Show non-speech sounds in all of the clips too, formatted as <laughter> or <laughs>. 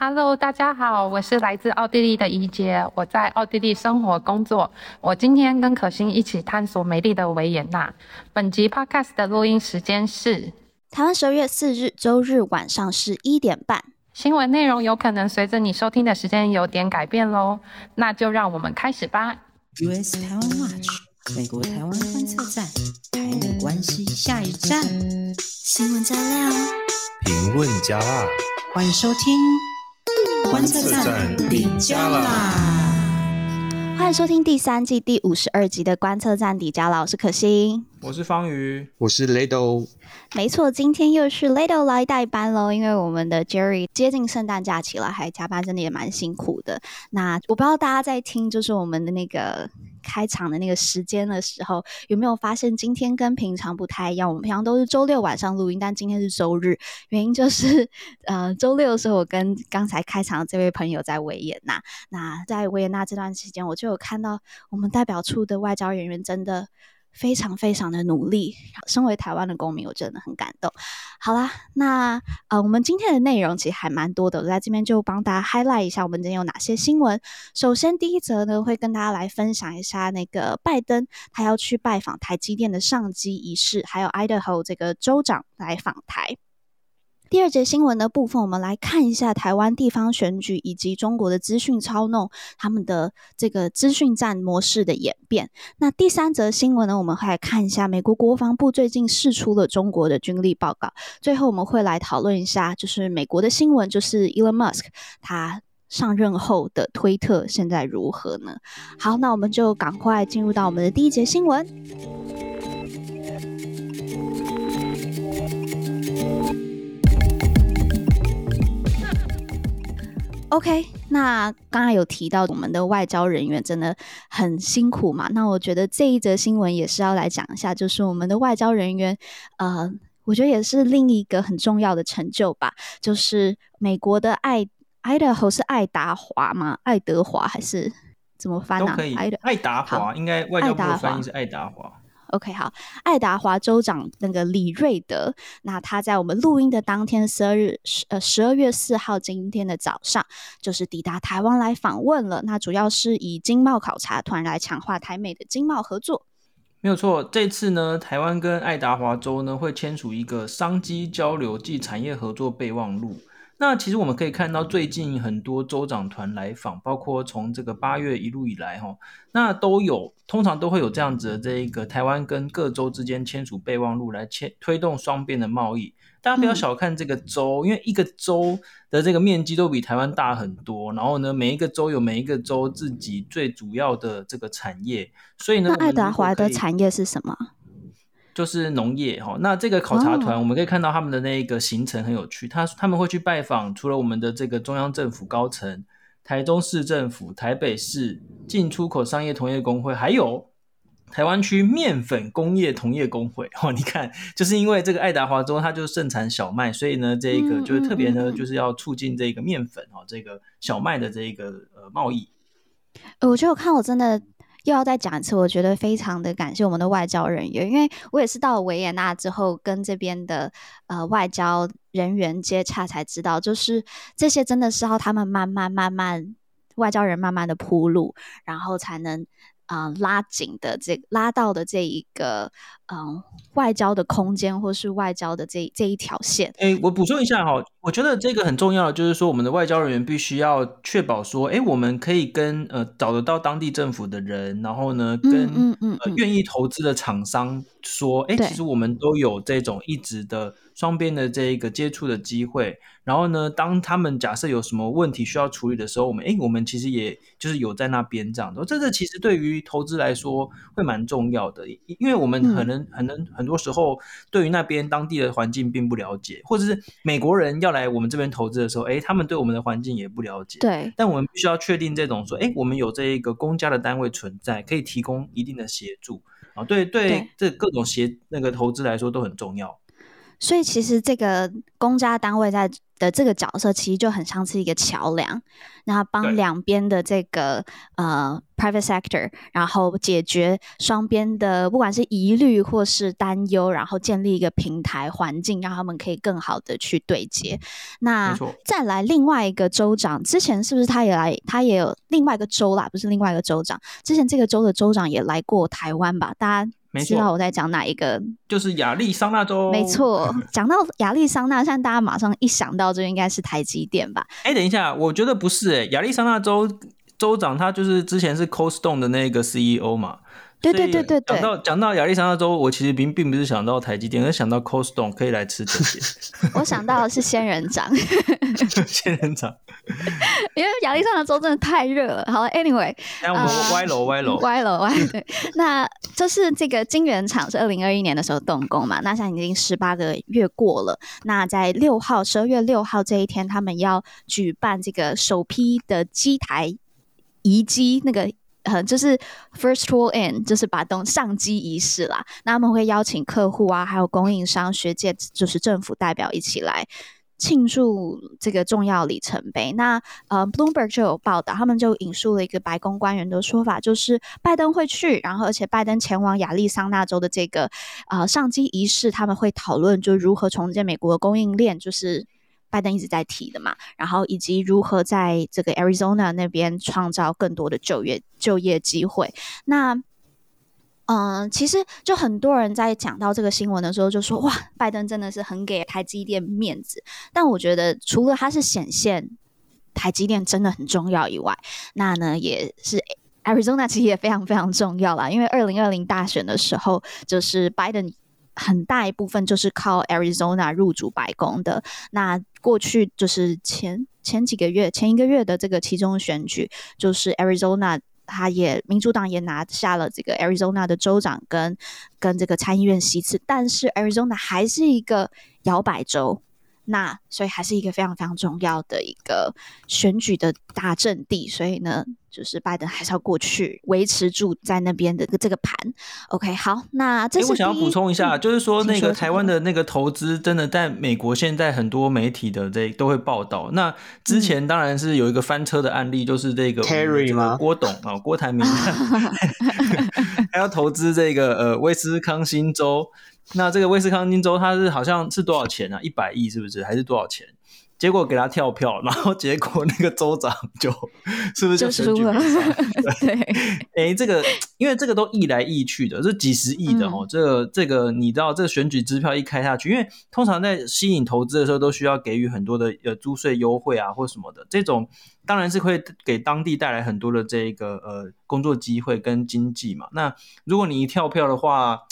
Hello，大家好，我是来自奥地利的怡洁，我在奥地利生活工作。我今天跟可心一起探索美丽的维也纳。本集 Podcast 的录音时间是台湾十二月四日周日晚上十一点半。新闻内容有可能随着你收听的时间有点改变喽，那就让我们开始吧。US 台湾 Watch，美国台湾观测站，台美关系下一站。新闻加料，评论加辣，欢迎收听。观测站底加啦！欢迎收听第三季第五十二集的观测站底加老师可心，我是方瑜，我是雷豆。没错，今天又是雷豆来代班喽，因为我们的 Jerry 接近圣诞假期了，还加班，真的也蛮辛苦的。那我不知道大家在听，就是我们的那个。开场的那个时间的时候，有没有发现今天跟平常不太一样？我们平常都是周六晚上录音，但今天是周日，原因就是，呃，周六的时候我跟刚才开场的这位朋友在维也纳。那在维也纳这段时间，我就有看到我们代表处的外交人员真的。非常非常的努力，身为台湾的公民，我真的很感动。好啦，那呃，我们今天的内容其实还蛮多的，我在这边就帮大家 highlight 一下，我们今天有哪些新闻。首先，第一则呢，会跟大家来分享一下那个拜登他要去拜访台积电的上机仪式，还有 Idaho 这个州长来访台。第二节新闻的部分，我们来看一下台湾地方选举以及中国的资讯操弄，他们的这个资讯战模式的演变。那第三则新闻呢，我们会来看一下美国国防部最近释出了中国的军力报告。最后，我们会来讨论一下，就是美国的新闻，就是 Elon Musk 他上任后的推特现在如何呢？好，那我们就赶快进入到我们的第一节新闻。OK，那刚刚有提到我们的外交人员真的很辛苦嘛？那我觉得这一则新闻也是要来讲一下，就是我们的外交人员，呃，我觉得也是另一个很重要的成就吧，就是美国的爱爱德华是爱达华吗？爱德华还是怎么翻呢、啊？都可以，爱达华应该外交部的翻译是爱达华。OK，好，爱达华州长那个李瑞德，那他在我们录音的当天，十二日十呃十二月四号今天的早上，就是抵达台湾来访问了。那主要是以经贸考察团来强化台美的经贸合作。没有错，这次呢，台湾跟爱达华州呢会签署一个商机交流暨产业合作备忘录。那其实我们可以看到，最近很多州长团来访，包括从这个八月一路以来，哈，那都有通常都会有这样子的这一个台湾跟各州之间签署备忘录来签推动双边的贸易。大家不要小看这个州，因为一个州的这个面积都比台湾大很多，然后呢，每一个州有每一个州自己最主要的这个产业，所以呢，那爱达华的产业是什么？就是农业哈，那这个考察团我们可以看到他们的那个行程很有趣，他他们会去拜访除了我们的这个中央政府高层、台中市政府、台北市进出口商业同业工会，还有台湾区面粉工业同业工会哦。你看，就是因为这个爱达华州它就盛产小麦，所以呢，这个就是特别呢，就是要促进这个面粉哦，这个小麦的这个呃贸易。我觉得我看我真的。又要再讲一次，我觉得非常的感谢我们的外交人员，因为我也是到了维也纳之后，跟这边的呃外交人员接洽才知道，就是这些真的是要他们慢慢慢慢外交人慢慢的铺路，然后才能。啊、拉紧的这拉到的这一个嗯、呃、外交的空间，或是外交的这这一条线。哎、欸，我补充一下哈，我觉得这个很重要的就是说，我们的外交人员必须要确保说，哎、欸，我们可以跟呃找得到当地政府的人，然后呢，跟嗯嗯嗯呃愿意投资的厂商说，哎、欸，其实我们都有这种一直的。双边的这一个接触的机会，然后呢，当他们假设有什么问题需要处理的时候，我们哎，我们其实也就是有在那边这样的。这个其实对于投资来说会蛮重要的，因为我们可能可能很多时候对于那边当地的环境并不了解，或者是美国人要来我们这边投资的时候，哎，他们对我们的环境也不了解。对，但我们必须要确定这种说，哎，我们有这一个公家的单位存在，可以提供一定的协助啊。对对，这各种协那个投资来说都很重要。所以其实这个公家单位在的这个角色其实就很像是一个桥梁，那帮两边的这个呃 private sector，然后解决双边的不管是疑虑或是担忧，然后建立一个平台环境，让他们可以更好的去对接。那再来另外一个州长，之前是不是他也来？他也有另外一个州啦，不是另外一个州长，之前这个州的州长也来过台湾吧？大家。没知道我在讲哪一个？就是亚利桑那州。没错，<laughs> 讲到亚利桑那，现在大家马上一想到就应该是台积电吧？哎，等一下，我觉得不是哎，亚利桑那州州长他就是之前是 Cold Stone 的那个 CEO 嘛。对对对对对，讲到讲到亚利桑那州，我其实并并不是想到台积电，而是想到 Stone 可以来吃这些。<laughs> 我想到的是仙人掌，<laughs> 仙人掌，因为亚利桑那州真的太热了。好，Anyway，那我们歪楼歪楼歪楼歪。对，<laughs> 那就是这个晶圆厂是二零二一年的时候动工嘛，那现在已经十八个月过了。那在六号，十二月六号这一天，他们要举办这个首批的机台移机那个。呃，就是 first tool in，就是把东上机仪式啦。那他们会邀请客户啊，还有供应商、学界，就是政府代表一起来庆祝这个重要里程碑。那呃，Bloomberg 就有报道，他们就引述了一个白宫官员的说法，就是拜登会去，然后而且拜登前往亚利桑那州的这个呃上机仪式，他们会讨论就如何重建美国的供应链，就是。拜登一直在提的嘛，然后以及如何在这个 Arizona 那边创造更多的就业就业机会。那，嗯、其实就很多人在讲到这个新闻的时候，就说哇，拜登真的是很给台积电面子。但我觉得，除了他是显现台积电真的很重要以外，那呢也是 Arizona 其实也非常非常重要啦。因为二零二零大选的时候，就是拜登。很大一部分就是靠 Arizona 入主白宫的。那过去就是前前几个月、前一个月的这个其中选举，就是 Arizona，他也民主党也拿下了这个 Arizona 的州长跟跟这个参议院席次，但是 Arizona 还是一个摇摆州。那所以还是一个非常非常重要的一个选举的大阵地，所以呢，就是拜登还是要过去维持住在那边的这个盘。OK，好，那这是、欸、我想要补充一下，嗯、就是说那个台湾的那个投资，真的在美国现在很多媒体的这都会报道。那之前当然是有一个翻车的案例，就是这个 Terry 吗？郭董啊，郭台铭 <laughs> <laughs> 还要投资这个呃威斯康星州。那这个威斯康星州，它是好像是多少钱啊？一百亿是不是？还是多少钱？结果给他跳票，然后结果那个州长就是不是就选举不上？<laughs> 对，哎、欸，这个因为这个都亿来亿去的，这几十亿的哦。嗯、这个这个你知道，这个选举支票一开下去，因为通常在吸引投资的时候，都需要给予很多的呃租税优惠啊，或什么的。这种当然是会给当地带来很多的这个呃工作机会跟经济嘛。那如果你一跳票的话，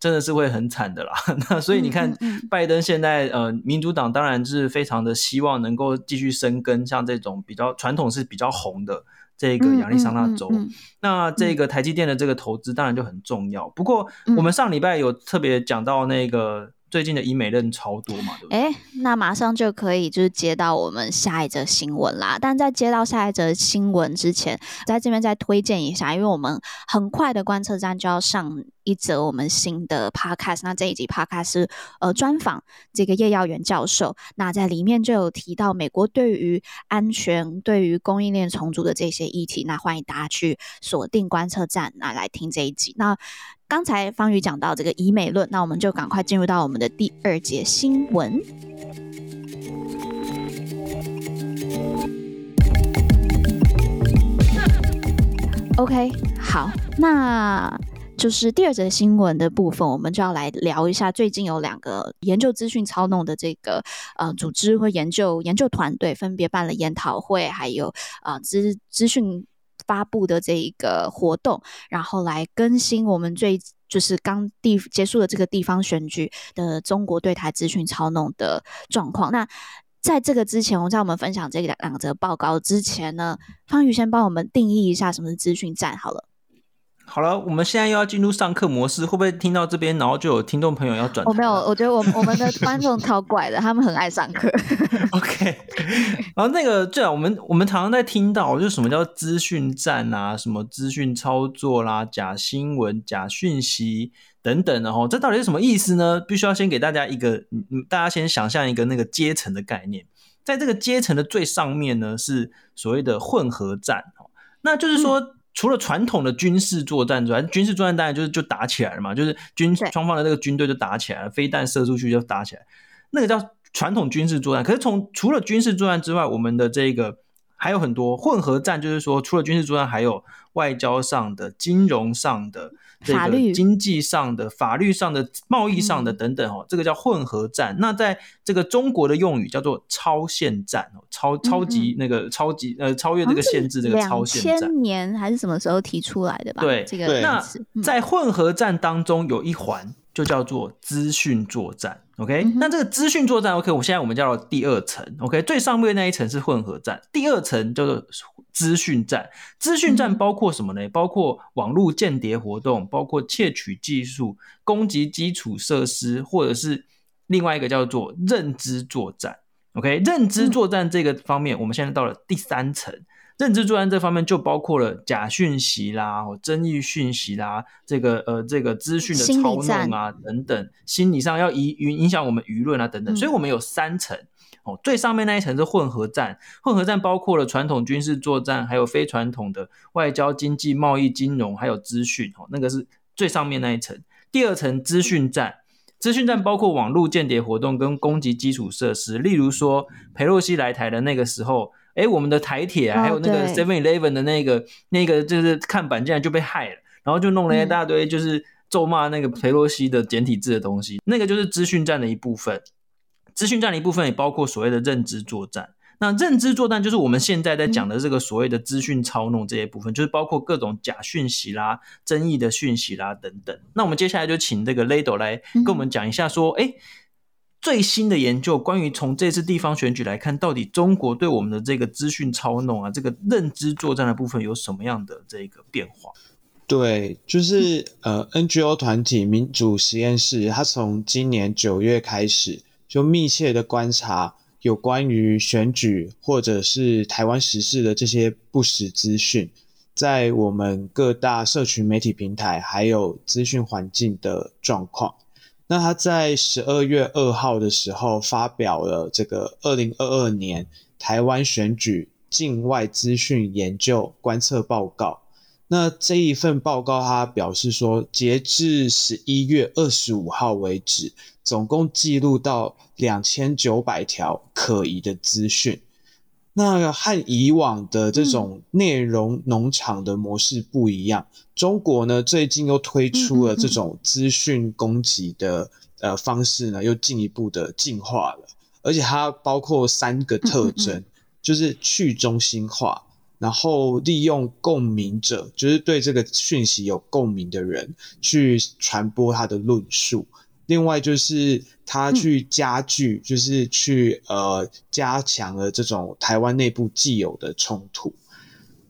真的是会很惨的啦，<laughs> 那所以你看，拜登现在呃，民主党当然是非常的希望能够继续生根，像这种比较传统是比较红的这个亚利桑那州，那这个台积电的这个投资当然就很重要。不过我们上礼拜有特别讲到那个。最近的医美人超多嘛，对不对？哎，那马上就可以就是接到我们下一则新闻啦。但在接到下一则新闻之前，在这边再推荐一下，因为我们很快的观测站就要上一则我们新的 podcast。那这一集 podcast 是呃专访这个叶耀元教授。那在里面就有提到美国对于安全、对于供应链重组的这些议题。那欢迎大家去锁定观测站，那来听这一集。那刚才方宇讲到这个以美论，那我们就赶快进入到我们的第二节新闻。OK，好，那就是第二节新闻的部分，我们就要来聊一下最近有两个研究资讯操弄的这个呃组织或研究研究团队，分别办了研讨会，还有啊资资讯。发布的这一个活动，然后来更新我们最就是刚地结束的这个地方选举的中国对台资讯操弄的状况。那在这个之前，我在我们分享这两两则报告之前呢，方宇先帮我们定义一下什么是资讯站好了。好了，我们现在又要进入上课模式，会不会听到这边，然后就有听众朋友要转？我没有，我觉得我们 <laughs> 我们的观众超怪的，他们很爱上课。OK，然后那个，对啊，我们我们常常在听到，就什么叫资讯战啊，什么资讯操作啦、假新闻、假讯息等等的齁，这到底是什么意思呢？必须要先给大家一个，大家先想象一个那个阶层的概念。在这个阶层的最上面呢，是所谓的混合战。那就是说，嗯、除了传统的军事作战之外，军事作战当然就是就打起来了嘛，就是军双方的那个军队就打起来了，飞弹射出去就打起来，那个叫传统军事作战。可是从除了军事作战之外，我们的这个还有很多混合战，就是说除了军事作战，还有外交上的、金融上的。这个经济上的、法律上的、贸易上的等等哦，这个叫混合战。那在这个中国的用语叫做超限战哦，超超级那个超级呃超越这个限制，这个超限战。千年还是什么时候提出来的吧？对，这个那在混合战当中有一环就叫做资讯作战。OK，那这个资讯作战 OK，我现在我们叫做第二层。OK，最上面那一层是混合战，第二层叫做。资讯战，资讯战包括什么呢？嗯、包括网络间谍活动，包括窃取技术、攻击基础设施，或者是另外一个叫做认知作战。OK，认知作战这个方面，嗯、我们现在到了第三层。认知作战这方面就包括了假讯息啦、争议讯息啦，这个呃这个资讯的操弄啊等等，心理上要影影响我们舆论啊等等。嗯、所以我们有三层哦。最上面那一层是混合战，混合战包括了传统军事作战，还有非传统的外交、经济、贸易、金融，还有资讯。哦，那个是最上面那一层。第二层资讯战，资讯战包括网络间谍活动跟攻击基础设施，例如说佩洛西来台的那个时候，哎，我们的台铁啊，还有那个 Seven Eleven 的那个那个就是看板竟然就被害了，然后就弄了一大堆就是咒骂那个裴洛西的简体字的东西，那个就是资讯战的一部分。资讯战的一部分也包括所谓的认知作战。那认知作战就是我们现在在讲的这个所谓的资讯操弄这些部分，嗯、就是包括各种假讯息啦、争议的讯息啦等等。那我们接下来就请这个 Lado 来跟我们讲一下，说，哎、嗯，最新的研究关于从这次地方选举来看，到底中国对我们的这个资讯操弄啊，这个认知作战的部分有什么样的这个变化？对，就是呃，NGO 团体民主实验室，它从今年九月开始。就密切的观察有关于选举或者是台湾时事的这些不实资讯，在我们各大社群媒体平台还有资讯环境的状况。那他在十二月二号的时候发表了这个二零二二年台湾选举境外资讯研究观测报告。那这一份报告，他表示说，截至十一月二十五号为止，总共记录到两千九百条可疑的资讯。那和以往的这种内容农场的模式不一样，嗯、中国呢最近又推出了这种资讯攻击的呃方式呢，又进一步的进化了，而且它包括三个特征，就是去中心化。然后利用共鸣者，就是对这个讯息有共鸣的人去传播他的论述。另外就是他去加剧，就是去呃加强了这种台湾内部既有的冲突。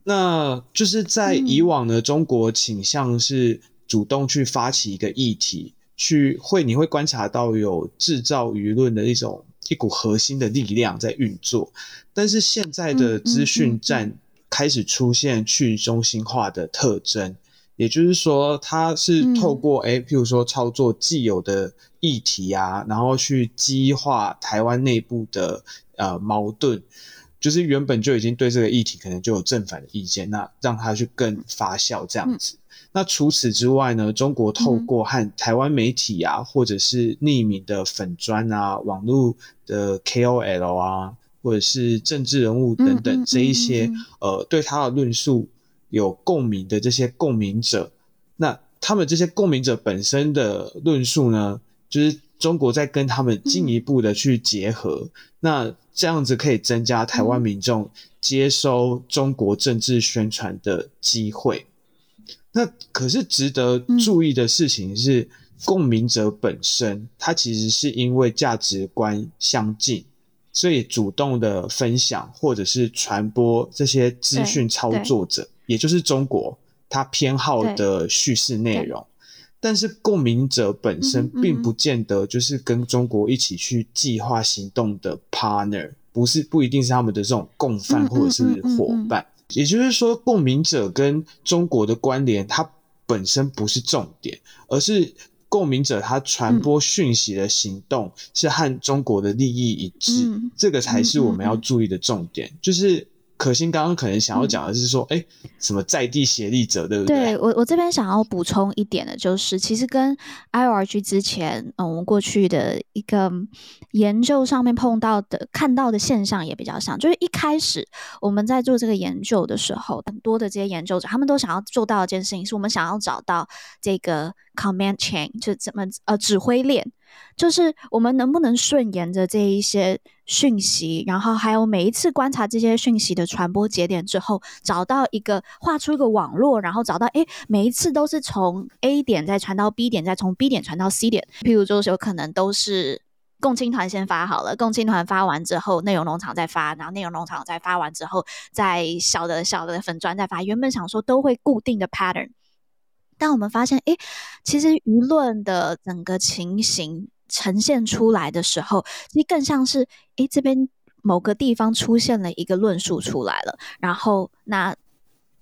那就是在以往呢，中国倾向是主动去发起一个议题，去会你会观察到有制造舆论的一种一股核心的力量在运作。但是现在的资讯战。开始出现去中心化的特征，也就是说，它是透过诶、欸、譬如说操作既有的议题啊，然后去激化台湾内部的呃矛盾，就是原本就已经对这个议题可能就有正反的意见，那让它去更发酵这样子。那除此之外呢，中国透过和台湾媒体啊，或者是匿名的粉砖啊，网络的 KOL 啊。或者是政治人物等等这一些，呃，对他的论述有共鸣的这些共鸣者，那他们这些共鸣者本身的论述呢，就是中国在跟他们进一步的去结合，嗯、那这样子可以增加台湾民众接收中国政治宣传的机会。那可是值得注意的事情是，嗯、共鸣者本身他其实是因为价值观相近。所以主动的分享或者是传播这些资讯操作者，也就是中国，他偏好的叙事内容。但是共鸣者本身并不见得就是跟中国一起去计划行动的 partner，不是不一定是他们的这种共犯或者是伙伴。也就是说，共鸣者跟中国的关联，它本身不是重点，而是共鸣者他传播讯息的行动是和中国的利益一致，嗯、这个才是我们要注意的重点，嗯、就是。可心刚刚可能想要讲的是说，哎、嗯，什么在地协力者，对不对？对，我，我这边想要补充一点的，就是其实跟 IORG 之前，嗯，我们过去的一个研究上面碰到的、看到的现象也比较像。就是一开始我们在做这个研究的时候，很多的这些研究者，他们都想要做到一件事情，是我们想要找到这个 command chain，就怎么呃指挥链。就是我们能不能顺沿着这一些讯息，然后还有每一次观察这些讯息的传播节点之后，找到一个画出一个网络，然后找到诶，每一次都是从 A 点再传到 B 点，再从 B 点传到 C 点。譬如说，有可能都是共青团先发好了，共青团发完之后，内容农场再发，然后内容农场再发完之后，再小的小的粉砖再发。原本想说都会固定的 pattern。当我们发现，哎，其实舆论的整个情形呈现出来的时候，其实更像是，哎，这边某个地方出现了一个论述出来了，然后那。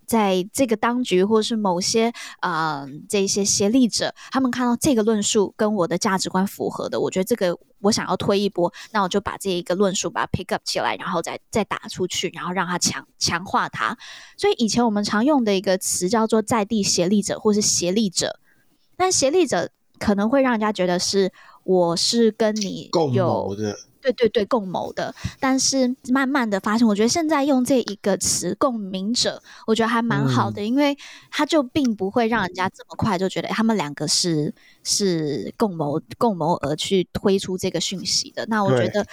在这个当局，或是某些呃这些协力者，他们看到这个论述跟我的价值观符合的，我觉得这个我想要推一波，那我就把这一个论述把它 pick up 起来，然后再再打出去，然后让它强强化它。所以以前我们常用的一个词叫做在地协力者或是协力者，但协力者可能会让人家觉得是我是跟你有共谋的。对对对，共谋的，但是慢慢的发现，我觉得现在用这一个词“共鸣者”，我觉得还蛮好的，嗯、因为他就并不会让人家这么快就觉得他们两个是是共谋共谋而去推出这个讯息的。那我觉得，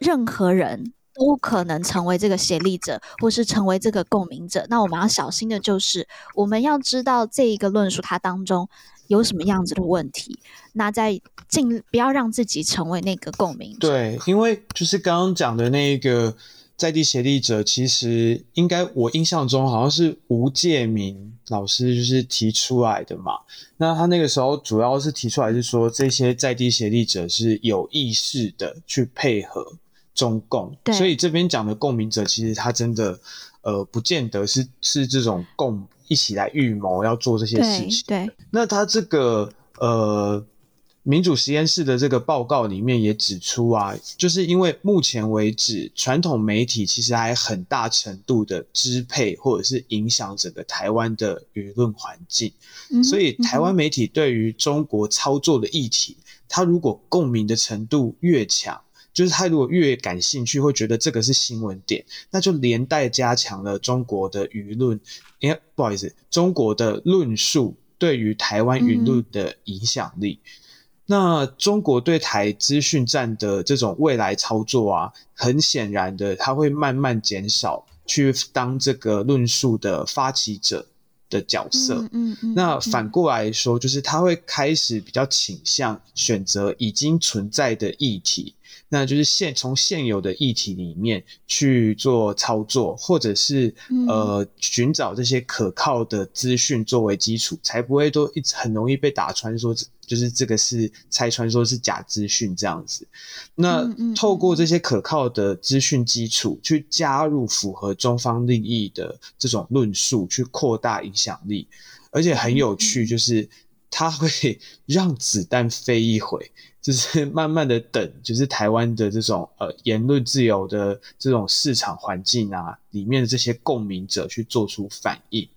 任何人都可能成为这个协力者，或是成为这个共鸣者。那我们要小心的就是，我们要知道这一个论述它当中。有什么样子的问题？那在尽不要让自己成为那个共鸣者。对，因为就是刚刚讲的那个在地协力者，其实应该我印象中好像是吴介民老师就是提出来的嘛。那他那个时候主要是提出来是说，这些在地协力者是有意识的去配合中共。对，所以这边讲的共鸣者，其实他真的呃，不见得是是这种共。一起来预谋要做这些事情。对，对，那他这个呃民主实验室的这个报告里面也指出啊，就是因为目前为止传统媒体其实还很大程度的支配或者是影响整个台湾的舆论环境，嗯、所以台湾媒体对于中国操作的议题，它如果共鸣的程度越强。就是他如果越感兴趣，会觉得这个是新闻点，那就连带加强了中国的舆论。哎，不好意思，中国的论述对于台湾舆论的影响力。嗯。那中国对台资讯战的这种未来操作啊，很显然的，他会慢慢减少去当这个论述的发起者的角色。嗯嗯嗯。那反过来说，就是他会开始比较倾向选择已经存在的议题。那就是现从现有的议题里面去做操作，或者是呃寻找这些可靠的资讯作为基础，才不会都一直很容易被打穿说就是这个是拆穿说是假资讯这样子。那透过这些可靠的资讯基础去加入符合中方利益的这种论述，去扩大影响力，而且很有趣，就是它会 <laughs> 让子弹飞一回。就是慢慢的等，就是台湾的这种呃言论自由的这种市场环境啊，里面的这些共鸣者去做出反应。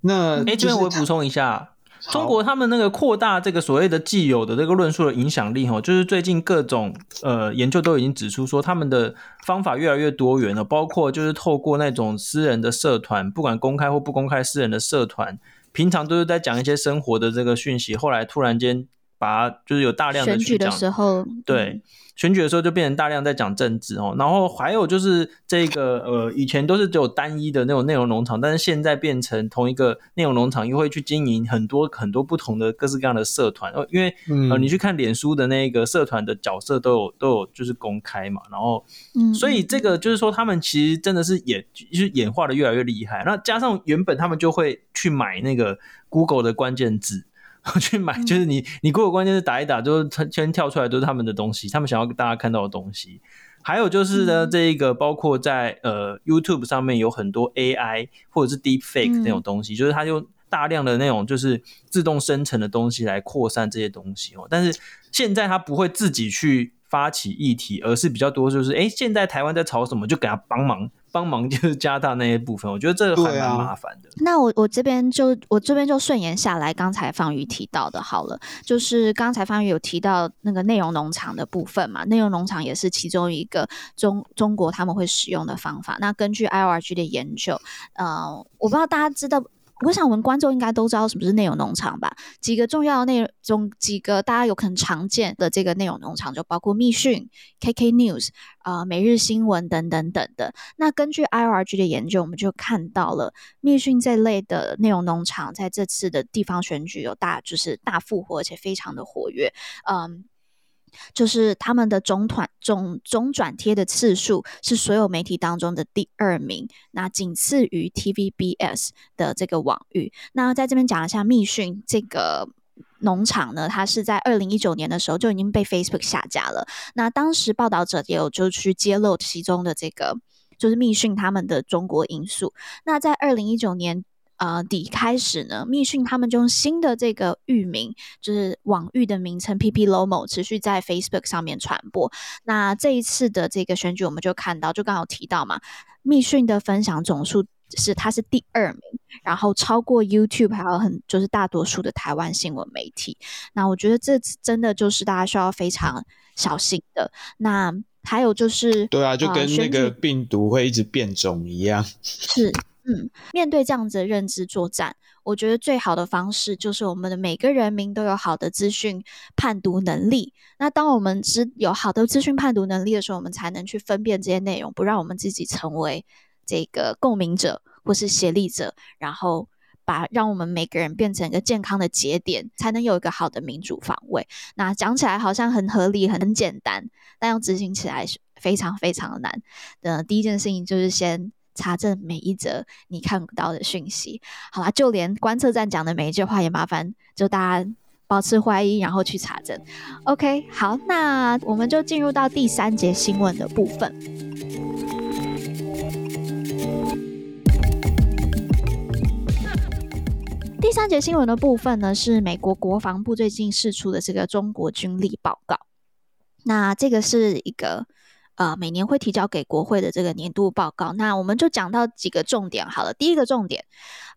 那哎，这边我补充一下，中国他们那个扩大这个所谓的既有的这个论述的影响力哈，就是最近各种呃研究都已经指出说，他们的方法越来越多元了，包括就是透过那种私人的社团，不管公开或不公开，私人的社团，平常都是在讲一些生活的这个讯息，后来突然间。把就是有大量的选举的时候，对选举的时候就变成大量在讲政治哦，然后还有就是这个呃，以前都是只有单一的那种内容农场，但是现在变成同一个内容农场又会去经营很多很多不同的各式各样的社团，因为呃，你去看脸书的那个社团的角色都有都有就是公开嘛，然后所以这个就是说他们其实真的是演就是演化的越来越厉害，那加上原本他们就会去买那个 Google 的关键字。<laughs> 去买，就是你你给我关键是打一打，就是他先跳出来都是他们的东西，他们想要大家看到的东西。还有就是呢，这一个包括在呃 YouTube 上面有很多 AI 或者是 Deep Fake 那种东西，就是他用。大量的那种就是自动生成的东西来扩散这些东西哦。但是现在他不会自己去发起议题，而是比较多就是，哎，现在台湾在吵什么，就给他帮忙。帮忙就是 <laughs> 加大那些部分，我觉得这个还蛮麻烦的。啊、那我我这边就我这边就顺延下来，刚才方宇提到的，好了，就是刚才方宇有提到那个内容农场的部分嘛，内容农场也是其中一个中中国他们会使用的方法。那根据 IORG 的研究，呃，我不知道大家知道。我想，我们观众应该都知道什么是内容农场吧？几个重要的内容中，几个大家有可能常见的这个内容农场，就包括密讯、KK News、呃每日新闻等等等的。那根据 IRG 的研究，我们就看到了密讯这类的内容农场在这次的地方选举有大就是大复活，而且非常的活跃。嗯。就是他们的总团总总转贴的次数是所有媒体当中的第二名，那仅次于 TVBS 的这个网域。那在这边讲一下密讯这个农场呢，它是在二零一九年的时候就已经被 Facebook 下架了。那当时报道者也有就去揭露其中的这个就是密讯他们的中国因素。那在二零一九年。呃，底开始呢，密讯他们就用新的这个域名，就是网域的名称 PPLomo，持续在 Facebook 上面传播。那这一次的这个选举，我们就看到，就刚好提到嘛，密讯的分享总数是它是第二名，然后超过 YouTube，还有很就是大多数的台湾新闻媒体。那我觉得这次真的就是大家需要非常小心的。那还有就是，对啊，就跟那个病毒会一直变种一样，是。嗯，面对这样子的认知作战，我觉得最好的方式就是我们的每个人民都有好的资讯判读能力。那当我们只有好的资讯判读能力的时候，我们才能去分辨这些内容，不让我们自己成为这个共鸣者或是协力者，然后把让我们每个人变成一个健康的节点，才能有一个好的民主防卫。那讲起来好像很合理、很简单，但要执行起来是非常非常的难。的第一件事情就是先。查证每一则你看不到的讯息，好啦，就连观测站讲的每一句话也麻烦，就大家保持怀疑，然后去查证。OK，好，那我们就进入到第三节新闻的部分。第三节新闻的部分呢，是美国国防部最近释出的这个中国军力报告。那这个是一个。呃，每年会提交给国会的这个年度报告，那我们就讲到几个重点好了。第一个重点，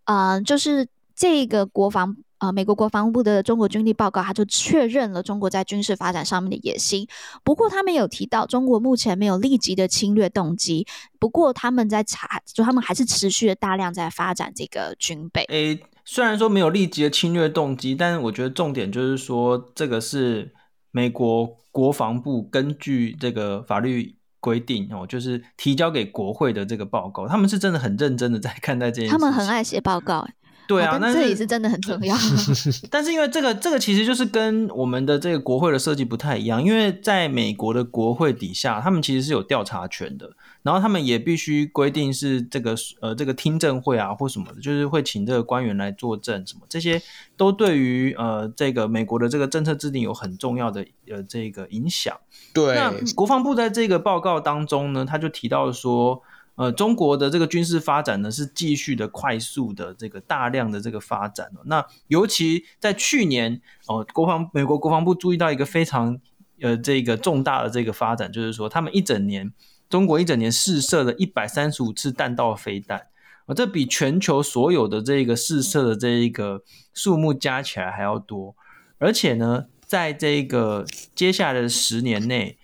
呃，就是这个国防呃，美国国防部的中国军力报告，它就确认了中国在军事发展上面的野心。不过，他们有提到中国目前没有立即的侵略动机。不过，他们在查，就他们还是持续的大量在发展这个军备。诶，虽然说没有立即的侵略动机，但是我觉得重点就是说，这个是美国。国防部根据这个法律规定哦，就是提交给国会的这个报告，他们是真的很认真的在看待这件事。他们很爱写报告。对啊，那、哦、这里是真的很重要。<laughs> 但是因为这个这个其实就是跟我们的这个国会的设计不太一样，因为在美国的国会底下，他们其实是有调查权的，然后他们也必须规定是这个呃这个听证会啊或什么的，就是会请这个官员来作证什么，这些都对于呃这个美国的这个政策制定有很重要的呃这个影响。对，那国防部在这个报告当中呢，他就提到说。呃，中国的这个军事发展呢，是继续的快速的这个大量的这个发展。那尤其在去年哦，国防美国国防部注意到一个非常呃这个重大的这个发展，就是说他们一整年中国一整年试射了一百三十五次弹道飞弹，啊，这比全球所有的这个试射的这一个数目加起来还要多。而且呢，在这个接下来的十年内。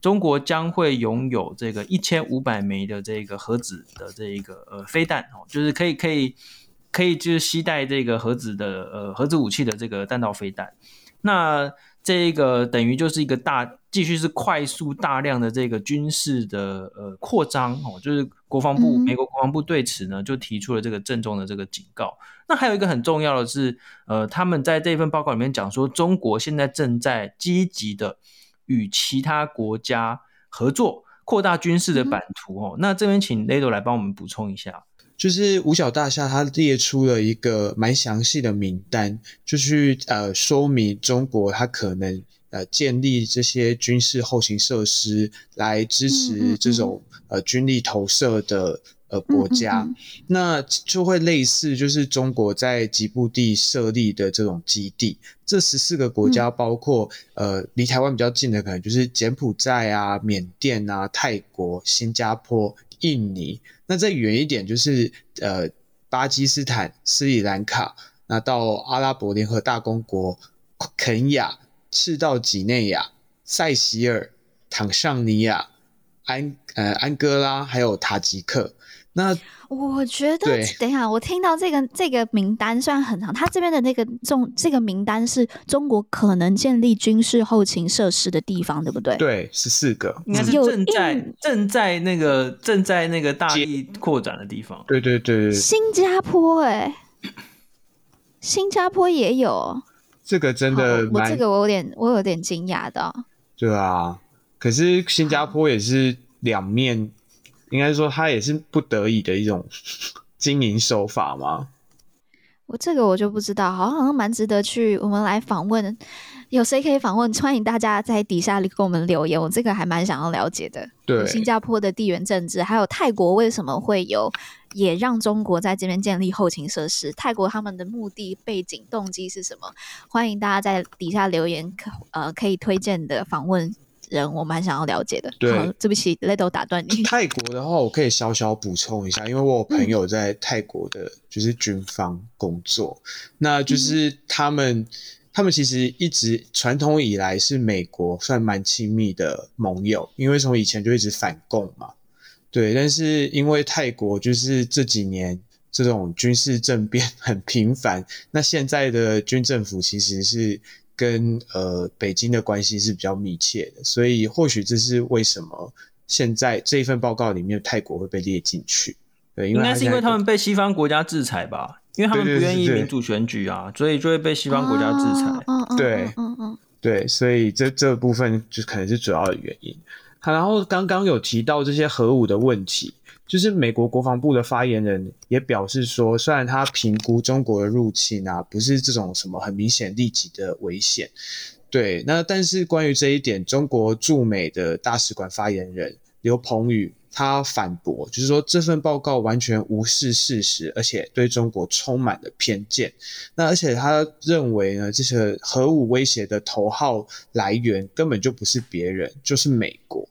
中国将会拥有这个一千五百枚的这个核子的这一个呃飞弹哦，就是可以可以可以就是携带这个核子的呃核子武器的这个弹道飞弹。那这个等于就是一个大继续是快速大量的这个军事的呃扩张哦，就是国防部美国国防部对此呢就提出了这个郑重的这个警告。那还有一个很重要的是，呃，他们在这份报告里面讲说，中国现在正在积极的。与其他国家合作，扩大军事的版图哦。嗯、那这边请 Lado 来帮我们补充一下，就是五角大厦它列出了一个蛮详细的名单，就是呃说明中国它可能呃建立这些军事后勤设施来支持这种、嗯。嗯嗯、呃军力投射的呃国家，嗯嗯嗯，那就会类似就是中国在吉布地设立的这种基地。这十四个国家包括、嗯、呃离台湾比较近的，可能就是柬埔寨啊、缅甸啊、泰国、新加坡、印尼。那再远一点就是呃巴基斯坦、斯里兰卡，那到阿拉伯联合大公国、肯亚、赤道几内亚、塞西尔、坦尚尼亚。安呃安哥拉还有塔吉克，那我觉得等一下，我听到这个这个名单虽然很长，他这边的那个中这个名单是中国可能建立军事后勤设施的地方，对不对？对，十四个，应该是正在正在那个正在那个大力扩展的地方。对对对对，新加坡哎、欸，新加坡也有这个真的，我这个我有点我有点惊讶的，对啊。可是新加坡也是两面，应该说它也是不得已的一种经营手法吗？我这个我就不知道，好像好像蛮值得去我们来访问，有谁可以访问？欢迎大家在底下给我们留言，我这个还蛮想要了解的。对，新加坡的地缘政治，还有泰国为什么会有也让中国在这边建立后勤设施？泰国他们的目的、背景、动机是什么？欢迎大家在底下留言，可呃可以推荐的访问。人我蛮想要了解的。对，对不起，Ledo 打断你。泰国的话，我可以小小补充一下，因为我有朋友在泰国的，就是军方工作，嗯、那就是他们，他们其实一直传统以来是美国算蛮亲密的盟友，因为从以前就一直反共嘛。对，但是因为泰国就是这几年这种军事政变 <laughs> 很频繁，那现在的军政府其实是。跟呃北京的关系是比较密切的，所以或许这是为什么现在这一份报告里面泰国会被列进去。对，应该是因为他们被西方国家制裁吧？因为他们不愿意民主选举啊，所以就会被西方国家制裁。对，嗯嗯，对，所以这这部分就可能是主要的原因。好，然后刚刚有提到这些核武的问题。就是美国国防部的发言人也表示说，虽然他评估中国的入侵啊，不是这种什么很明显立即的危险，对，那但是关于这一点，中国驻美的大使馆发言人刘鹏宇他反驳，就是说这份报告完全无视事实，而且对中国充满了偏见。那而且他认为呢，这些核武威胁的头号来源根本就不是别人，就是美国。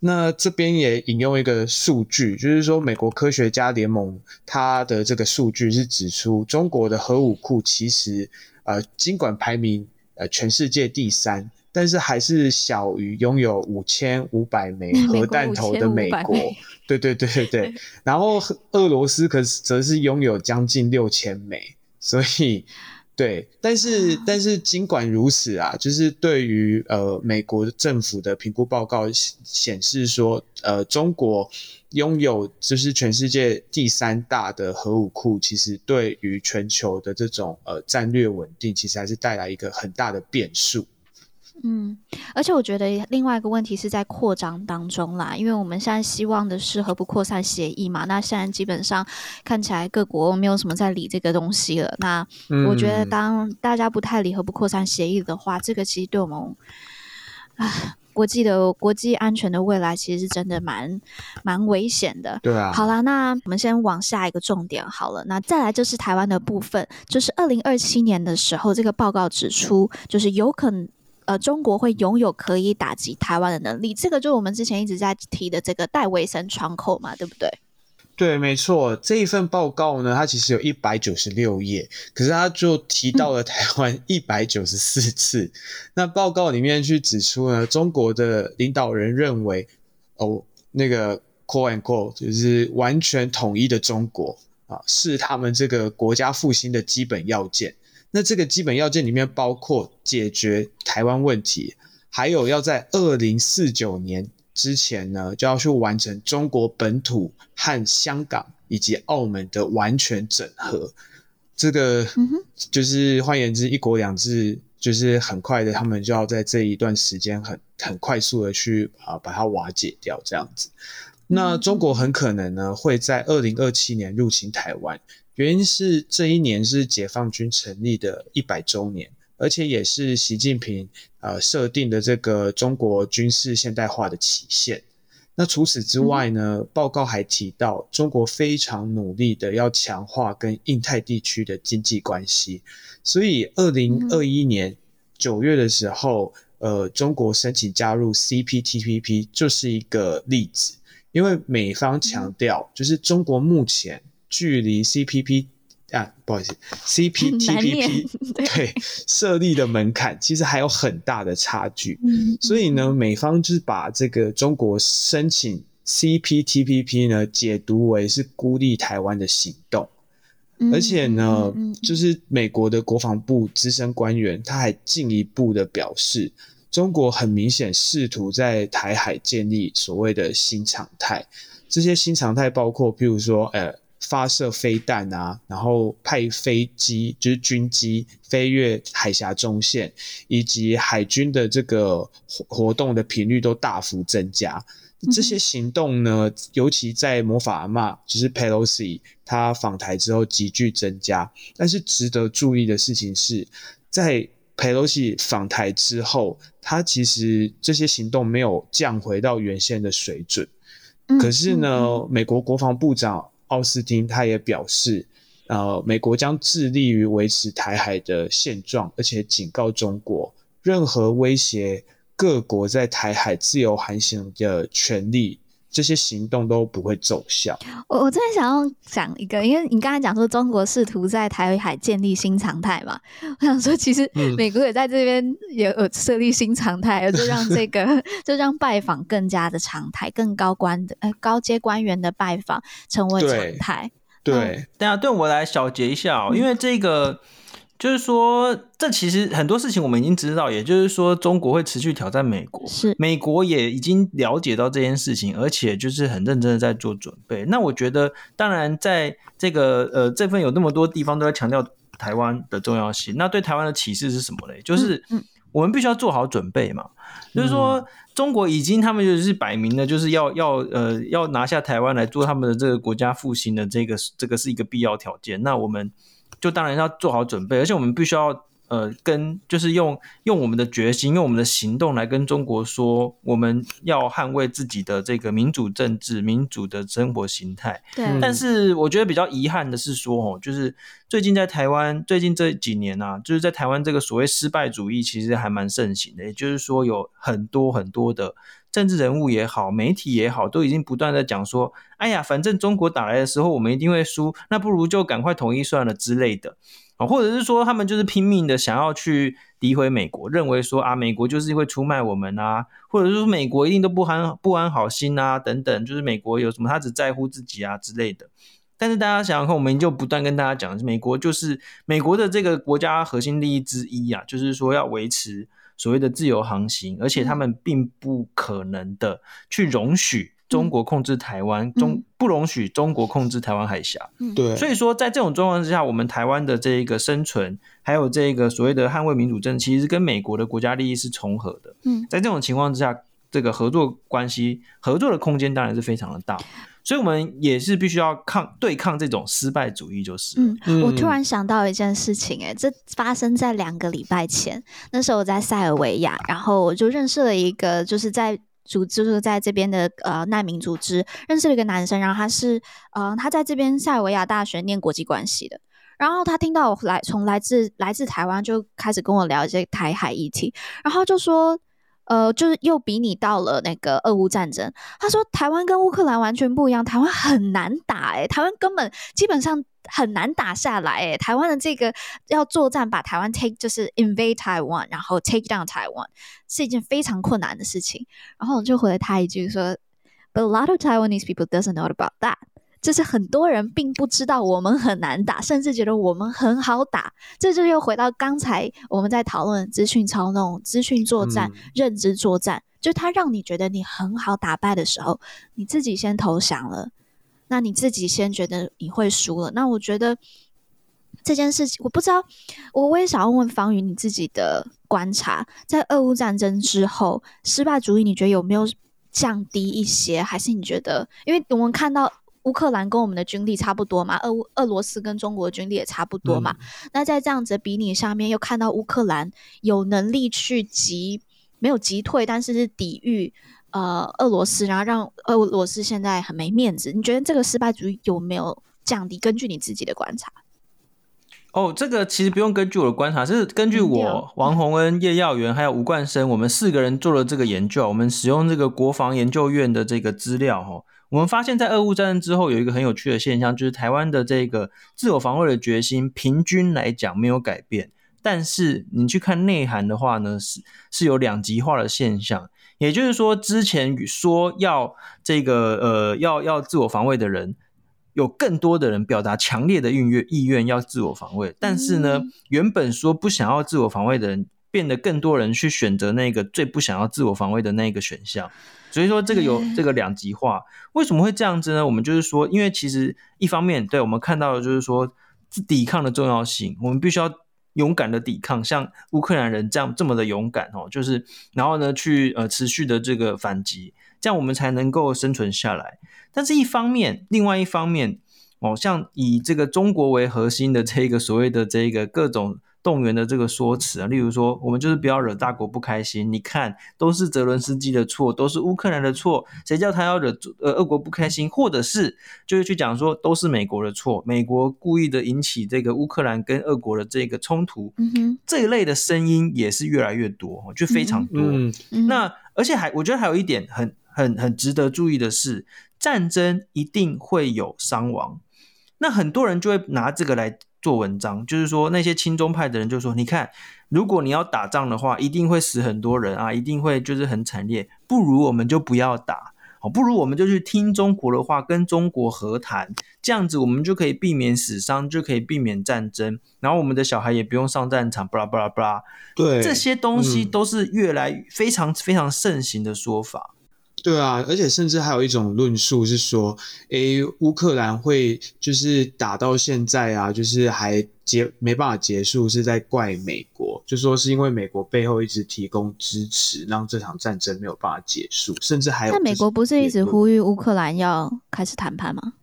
那这边也引用一个数据，就是说美国科学家联盟它的这个数据是指出，中国的核武库其实呃尽管排名呃全世界第三，但是还是小于拥有五千五百枚 <laughs> 核弹头的美国。对对对对对。然后俄罗斯可是则是拥有将近六千枚，所以。对，但是但是尽管如此啊，就是对于呃美国政府的评估报告显示说，呃中国拥有就是全世界第三大的核武库，其实对于全球的这种呃战略稳定，其实还是带来一个很大的变数。嗯，而且我觉得另外一个问题是在扩张当中啦，因为我们现在希望的是核不扩散协议嘛，那现在基本上看起来各国没有什么在理这个东西了。那我觉得当大家不太理核不扩散协议的话，这个其实对我们啊国际的国际安全的未来其实是真的蛮蛮危险的。对啊。好啦，那我们先往下一个重点好了。那再来就是台湾的部分，就是二零二七年的时候，这个报告指出，就是有可能。呃，中国会拥有可以打击台湾的能力，这个就是我们之前一直在提的这个戴维森窗口嘛，对不对？对，没错。这一份报告呢，它其实有一百九十六页，可是它就提到了台湾一百九十四次。嗯。那报告里面去指出呢，中国的领导人认为，哦，那个 “quote unquote” 就是完全统一的中国啊，是他们这个国家复兴的基本要件。那这个基本要件里面包括解决台湾问题，还有要在二零四九年之前呢，就要去完成中国本土和香港以及澳门的完全整合。这个就是换言之，一国两制就是很快的，他们就要在这一段时间很很快速的去啊把它瓦解掉，这样子。那中国很可能呢会在二零二七年入侵台湾。原因是这一年是解放军成立的一百周年，而且也是习近平呃设定的这个中国军事现代化的期限。那除此之外呢，嗯、报告还提到，中国非常努力的要强化跟印太地区的经济关系。所以，二零二一年九月的时候，嗯、呃，中国申请加入 CPTPP 就是一个例子。因为美方强调，就是中国目前距离 CPP 啊，不好意思，CPTPP <laughs> <laughs> 对设立的门槛其实还有很大的差距。所以呢，美方就是把这个中国申请 CPTPP 呢解读为是孤立台湾的行动，而且呢，就是美国的国防部资深官员他还进一步的表示。中国很明显试图在台海建立所谓的新常态，这些新常态包括，譬如说，呃，发射飞弹啊，然后派飞机，就是军机飞越海峡中线，以及海军的这个活动的频率都大幅增加。这些行动呢，尤其在魔法阿嬷，就是 Pelosi 他访台之后急剧增加。但是值得注意的事情是，在 Pelosi 访台之后，他其实这些行动没有降回到原先的水准。可是呢，美国国防部长奥斯汀他也表示，呃，美国将致力于维持台海的现状，而且警告中国，任何威胁各国在台海自由航行的权利。这些行动都不会奏效。我我真的想要讲一个，因为你刚才讲说中国试图在台海建立新常态嘛，我想说其实美国也在这边也有设立新常态，就让这个 <laughs> 就让拜访更加的常态，更高官的呃高阶官员的拜访成为常态。对，对，等下对我来小结一下哦，因为这个。就是说，这其实很多事情我们已经知道，也就是说，中国会持续挑战美国，是美国也已经了解到这件事情，而且就是很认真的在做准备。那我觉得，当然在这个呃这份有那么多地方都在强调台湾的重要性，那对台湾的启示是什么嘞？就是我们必须要做好准备嘛。嗯、就是说，中国已经他们就是摆明了，就是要要呃要拿下台湾来做他们的这个国家复兴的这个这个是一个必要条件。那我们。就当然要做好准备，而且我们必须要呃跟就是用用我们的决心，用我们的行动来跟中国说，我们要捍卫自己的这个民主政治、民主的生活形态。对。但是我觉得比较遗憾的是说，哦，就是最近在台湾，最近这几年啊，就是在台湾这个所谓失败主义其实还蛮盛行的，也就是说有很多很多的。政治人物也好，媒体也好，都已经不断在讲说：“哎呀，反正中国打来的时候，我们一定会输，那不如就赶快统一算了之类的。”啊，或者是说他们就是拼命的想要去诋毁美国，认为说啊，美国就是会出卖我们啊，或者是说美国一定都不安不安好心啊，等等，就是美国有什么他只在乎自己啊之类的。但是大家想想看，我们就不断跟大家讲，美国就是美国的这个国家核心利益之一啊，就是说要维持。所谓的自由航行，而且他们并不可能的去容许中国控制台湾，嗯、中不容许中国控制台湾海峡。对、嗯，所以说在这种状况之下，我们台湾的这一个生存，还有这个所谓的捍卫民主政治，其实跟美国的国家利益是重合的。嗯，在这种情况之下，这个合作关系、合作的空间当然是非常的大。所以，我们也是必须要抗对抗这种失败主义，就是。嗯，我突然想到一件事情，欸，诶，这发生在两个礼拜前。那时候我在塞尔维亚，然后我就认识了一个，就是在组织，就是在这边的呃难民组织，认识了一个男生，然后他是呃他在这边塞尔维亚大学念国际关系的，然后他听到我来从来自来自台湾，就开始跟我聊一些台海议题，然后就说。呃，就是又比拟到了那个俄乌战争。他说台湾跟乌克兰完全不一样，台湾很难打，诶，台湾根本基本上很难打下来，诶，台湾的这个要作战把台湾 take 就是 invade Taiwan，然后 take down Taiwan 是一件非常困难的事情。然后我就回了他一句说，But a lot of Taiwanese people doesn't know about that。就是很多人并不知道我们很难打，甚至觉得我们很好打。这就又回到刚才我们在讨论资讯操弄、资讯作战、嗯、认知作战，就他让你觉得你很好打败的时候，你自己先投降了，那你自己先觉得你会输了。那我觉得这件事情，我不知道，我我也想要问问方宇你自己的观察，在俄乌战争之后，失败主义你觉得有没有降低一些，还是你觉得，因为我们看到。乌克兰跟我们的军力差不多嘛，俄俄罗斯跟中国的军力也差不多嘛。嗯、那在这样子的比拟上面，又看到乌克兰有能力去击，没有击退，但是是抵御呃俄罗斯，然后让俄罗斯现在很没面子。你觉得这个失败主义有没有降低？根据你自己的观察？哦，这个其实不用根据我的观察，是根据我王洪恩、叶耀元还有吴冠生，我们四个人做了这个研究。我们使用这个国防研究院的这个资料，哈，我们发现，在俄乌战争之后，有一个很有趣的现象，就是台湾的这个自我防卫的决心，平均来讲没有改变。但是你去看内涵的话呢，是是有两极化的现象。也就是说，之前说要这个呃要要自我防卫的人。有更多的人表达强烈的意愿，意愿要自我防卫，但是呢，原本说不想要自我防卫的人，变得更多人去选择那个最不想要自我防卫的那个选项。所以说，这个有这个两极化。为什么会这样子呢？我们就是说，因为其实一方面，对我们看到的就是说抵抗的重要性，我们必须要勇敢的抵抗，像乌克兰人这样这么的勇敢哦，就是然后呢，去呃持续的这个反击，这样我们才能够生存下来。但是，一方面，另外一方面，哦，像以这个中国为核心的这个所谓的这个各种动员的这个说辞啊，例如说，我们就是不要惹大国不开心。你看，都是泽伦斯基的错，都是乌克兰的错，谁叫他要惹呃俄国不开心？或者是就是去讲说，都是美国的错，美国故意的引起这个乌克兰跟俄国的这个冲突。嗯哼，这一类的声音也是越来越多，就非常多。嗯嗯，那而且还，我觉得还有一点很很很值得注意的是。战争一定会有伤亡，那很多人就会拿这个来做文章，就是说那些亲中派的人就说：“你看，如果你要打仗的话，一定会死很多人啊，一定会就是很惨烈，不如我们就不要打，好，不如我们就去听中国的话，跟中国和谈，这样子我们就可以避免死伤，就可以避免战争，然后我们的小孩也不用上战场，巴拉巴拉巴拉。对，这些东西都是越来非常非常盛行的说法。”对啊，而且甚至还有一种论述是说，诶，乌克兰会就是打到现在啊，就是还结没办法结束，是在怪美国，就说是因为美国背后一直提供支持，让这场战争没有办法结束，甚至还有。那美国不是一直呼吁乌克兰要开始谈判吗？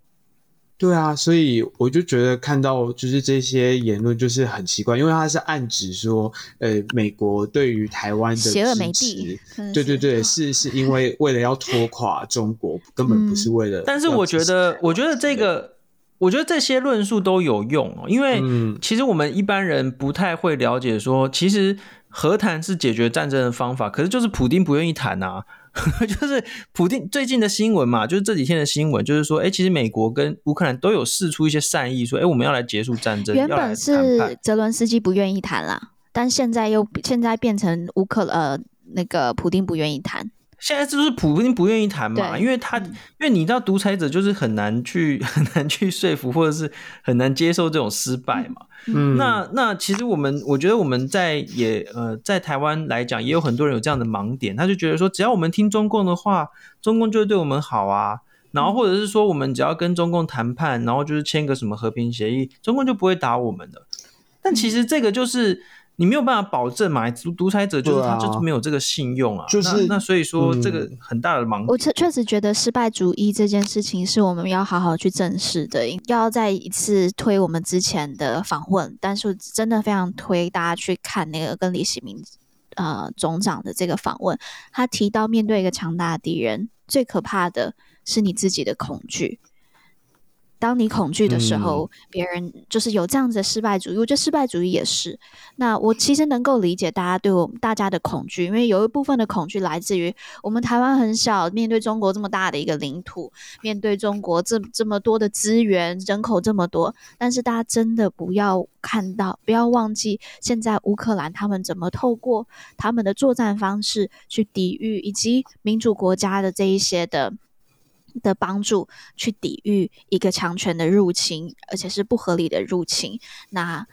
对啊，所以我就觉得看到就是这些言论就是很奇怪，因为他是暗指说，呃，美国对于台湾的邪恶美帝，对对对，<laughs> 是是因为为了要拖垮中国，根本不是为了。但是我觉得，我觉得这个，我觉得这些论述都有用哦，因为其实我们一般人不太会了解说，其实和谈是解决战争的方法，可是就是普丁不愿意谈啊。<laughs> 就是普丁最近的新闻嘛，就是这几天的新闻，就是说，哎、欸，其实美国跟乌克兰都有试出一些善意，说，哎、欸，我们要来结束战争。原本是泽伦斯基不愿意谈啦，但现在又现在变成乌克呃那个普丁不愿意谈。现在就是普京不愿意谈嘛，因为他、嗯、因为你知道独裁者就是很难去 <laughs> 很难去说服，或者是很难接受这种失败嘛。嗯，那那其实我们我觉得我们在也呃在台湾来讲，也有很多人有这样的盲点，他就觉得说，只要我们听中共的话，中共就会对我们好啊。然后或者是说，我们只要跟中共谈判，然后就是签个什么和平协议，中共就不会打我们的。但其实这个就是。你没有办法保证嘛？独独裁者就是他，就是没有这个信用啊。就是那，那所以说这个很大的盲点。我确确实觉得失败主义这件事情是我们要好好去正视的，要再一次推我们之前的访问。但是真的非常推大家去看那个跟李喜明呃总长的这个访问，他提到面对一个强大的敌人，最可怕的是你自己的恐惧。当你恐惧的时候，别、嗯、人就是有这样子的失败主义。我觉得失败主义也是。那我其实能够理解大家对我们大家的恐惧，因为有一部分的恐惧来自于我们台湾很小，面对中国这么大的一个领土，面对中国这这么多的资源，人口这么多。但是大家真的不要看到，不要忘记，现在乌克兰他们怎么透过他们的作战方式去抵御，以及民主国家的这一些的。的帮助去抵御一个强权的入侵，而且是不合理的入侵。那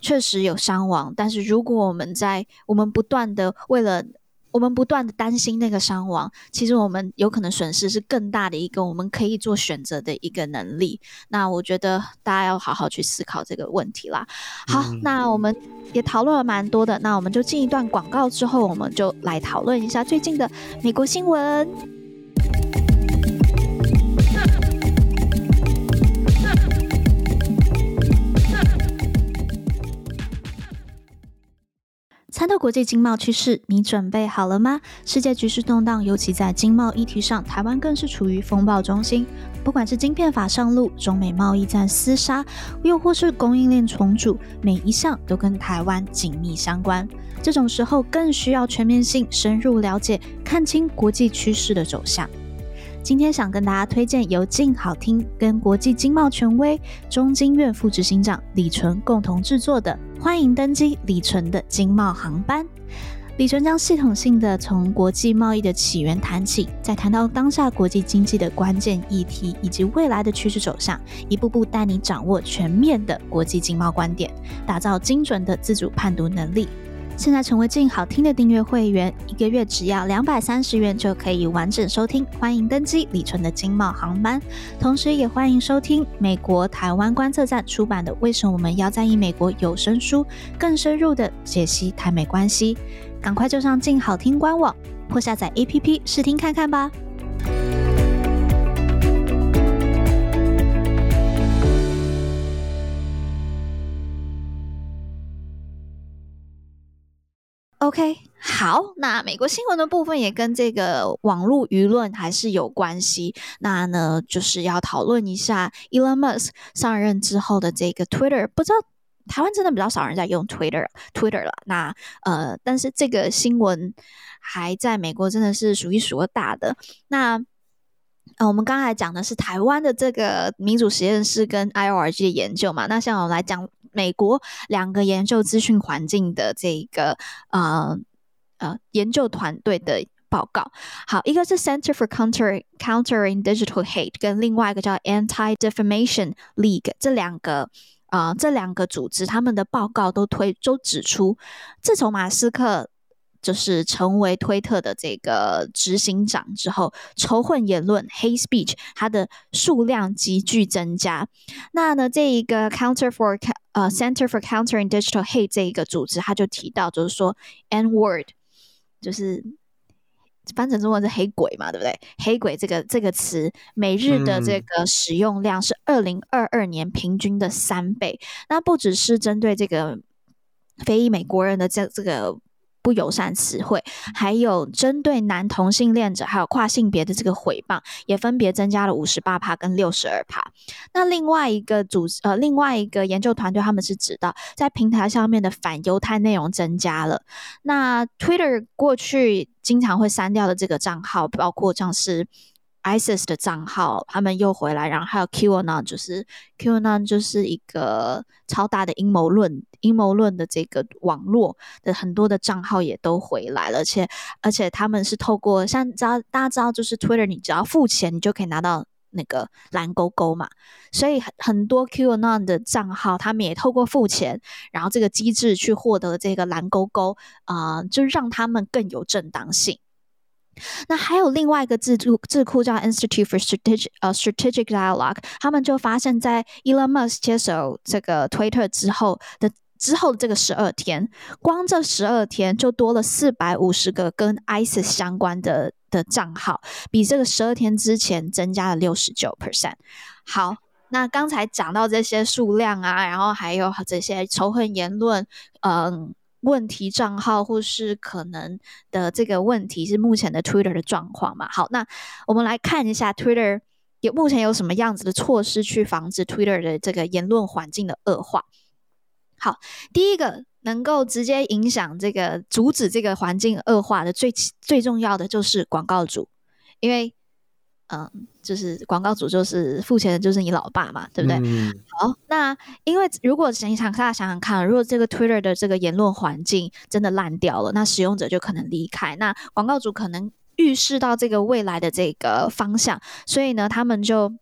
确实有伤亡，但是如果我们在我们不断的为了我们不断的担心那个伤亡，其实我们有可能损失是更大的一个我们可以做选择的一个能力。那我觉得大家要好好去思考这个问题啦。好，嗯、那我们也讨论了蛮多的，那我们就进一段广告之后，我们就来讨论一下最近的美国新闻。参透国际经贸趋势，你准备好了吗？世界局势动荡，尤其在经贸议题上，台湾更是处于风暴中心。不管是晶片法上路、中美贸易战厮杀，又或是供应链重组，每一项都跟台湾紧密相关。这种时候，更需要全面性、深入了解，看清国际趋势的走向。今天想跟大家推荐由静好听跟国际经贸权威中经院副执行长李淳共同制作的《欢迎登机李淳的经贸航班》。李淳将系统性的从国际贸易的起源谈起，再谈到当下国际经济的关键议题以及未来的趋势走向，一步步带你掌握全面的国际经贸观点，打造精准的自主判读能力。现在成为静好听的订阅会员，一个月只要两百三十元就可以完整收听。欢迎登机李淳的经贸航班，同时也欢迎收听美国台湾观测站出版的《为什么我们要在意美国》有声书，更深入的解析台美关系。赶快就上静好听官网或下载 APP 试听看看吧。OK，好，那美国新闻的部分也跟这个网络舆论还是有关系。那呢，就是要讨论一下 Elon Musk 上任之后的这个 Twitter。不知道台湾真的比较少人在用 Twitter，Twitter 了。那呃，但是这个新闻还在美国真的是数一数二大的。那呃，我们刚才讲的是台湾的这个民主实验室跟 IORG 的研究嘛。那像我们来讲。美国两个研究资讯环境的这个呃呃研究团队的报告，好，一个是 Center for Counter Countering Digital Hate，跟另外一个叫 Anti Defamation League，这两个啊、呃、这两个组织他们的报告都推都指出，自从马斯克。就是成为推特的这个执行长之后，仇恨言论 （hate speech） 它的数量急剧增加。那呢，这一个 Counter for 呃 Center for Countering Digital Hate 这一个组织，他就提到，就是说 N word，就是翻成中文是黑鬼嘛，对不对？黑鬼这个这个词，每日的这个使用量是二零二二年平均的三倍。那不只是针对这个非裔美国人的这这个。不友善词汇，还有针对男同性恋者，还有跨性别的这个诽谤，也分别增加了五十八趴跟六十二趴。那另外一个组，呃，另外一个研究团队，他们是指到在平台上面的反犹太内容增加了。那 Twitter 过去经常会删掉的这个账号，包括像是。ISIS 的账号，他们又回来，然后还有 QAnon，就是 QAnon 就是一个超大的阴谋论，阴谋论的这个网络的很多的账号也都回来了，而且而且他们是透过像知道大家知道，就是 Twitter，你只要付钱，你就可以拿到那个蓝勾勾嘛，所以很很多 QAnon 的账号，他们也透过付钱，然后这个机制去获得这个蓝勾勾，啊、就让他们更有正当性。那还有另外一个智库，智库叫 Institute for Strategic 呃 Strategic Dialogue，他们就发现，在 Elon Musk 接手这个 Twitter 之后的之后的这个十二天，光这十二天就多了四百五十个跟 ISIS 相关的的账号，比这个十二天之前增加了六十九 percent。好，那刚才讲到这些数量啊，然后还有这些仇恨言论，嗯。问题账号或是可能的这个问题是目前的 Twitter 的状况嘛？好，那我们来看一下 Twitter 有目前有什么样子的措施去防止 Twitter 的这个言论环境的恶化。好，第一个能够直接影响这个阻止这个环境恶化的最最重要的就是广告主，因为。嗯，就是广告主就是付钱的，就是你老爸嘛，对不对？嗯、好，那因为如果想想，大家想想看，如果这个 Twitter 的这个言论环境真的烂掉了，那使用者就可能离开，那广告主可能预示到这个未来的这个方向，所以呢，他们就。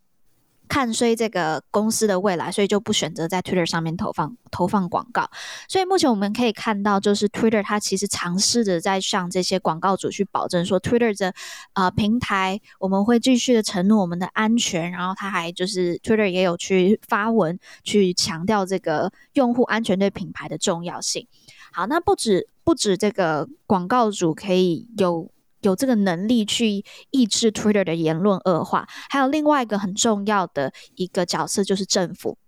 看衰这个公司的未来，所以就不选择在 Twitter 上面投放投放广告。所以目前我们可以看到，就是 Twitter 它其实尝试着在向这些广告主去保证说，Twitter 的呃平台我们会继续的承诺我们的安全。然后他还就是 Twitter 也有去发文去强调这个用户安全对品牌的重要性。好，那不止不止这个广告主可以有。有这个能力去抑制 Twitter 的言论恶化，还有另外一个很重要的一个角色就是政府。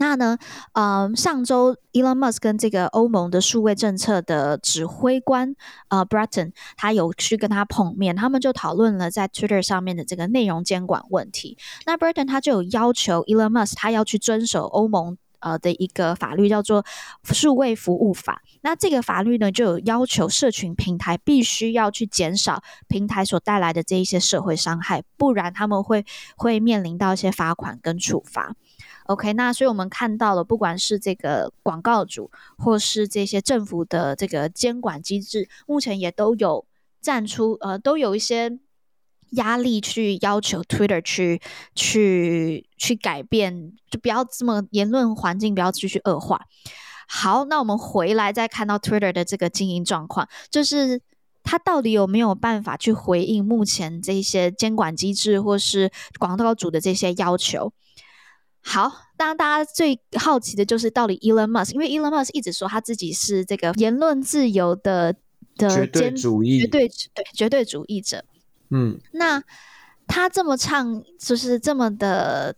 那呢，呃，上周 Elon Musk 跟这个欧盟的数位政策的指挥官呃 Breton，他有去跟他碰面，他们就讨论了在 Twitter 上面的这个内容监管问题。那 Breton 他就有要求 Elon Musk 他要去遵守欧盟呃的一个法律，叫做数位服务法。那这个法律呢，就有要求社群平台必须要去减少平台所带来的这一些社会伤害，不然他们会会面临到一些罚款跟处罚。OK，那所以我们看到了，不管是这个广告主，或是这些政府的这个监管机制，目前也都有站出，呃，都有一些压力去要求 Twitter 去去去改变，就不要这么言论环境不要继续恶化。好，那我们回来再看到 Twitter 的这个经营状况，就是它到底有没有办法去回应目前这些监管机制或是广告主的这些要求？好，当然大家最好奇的就是到底 Elon Musk，因为 Elon Musk 一直说他自己是这个言论自由的的绝对主义，绝对对绝对主义者。嗯，那他这么唱，就是这么的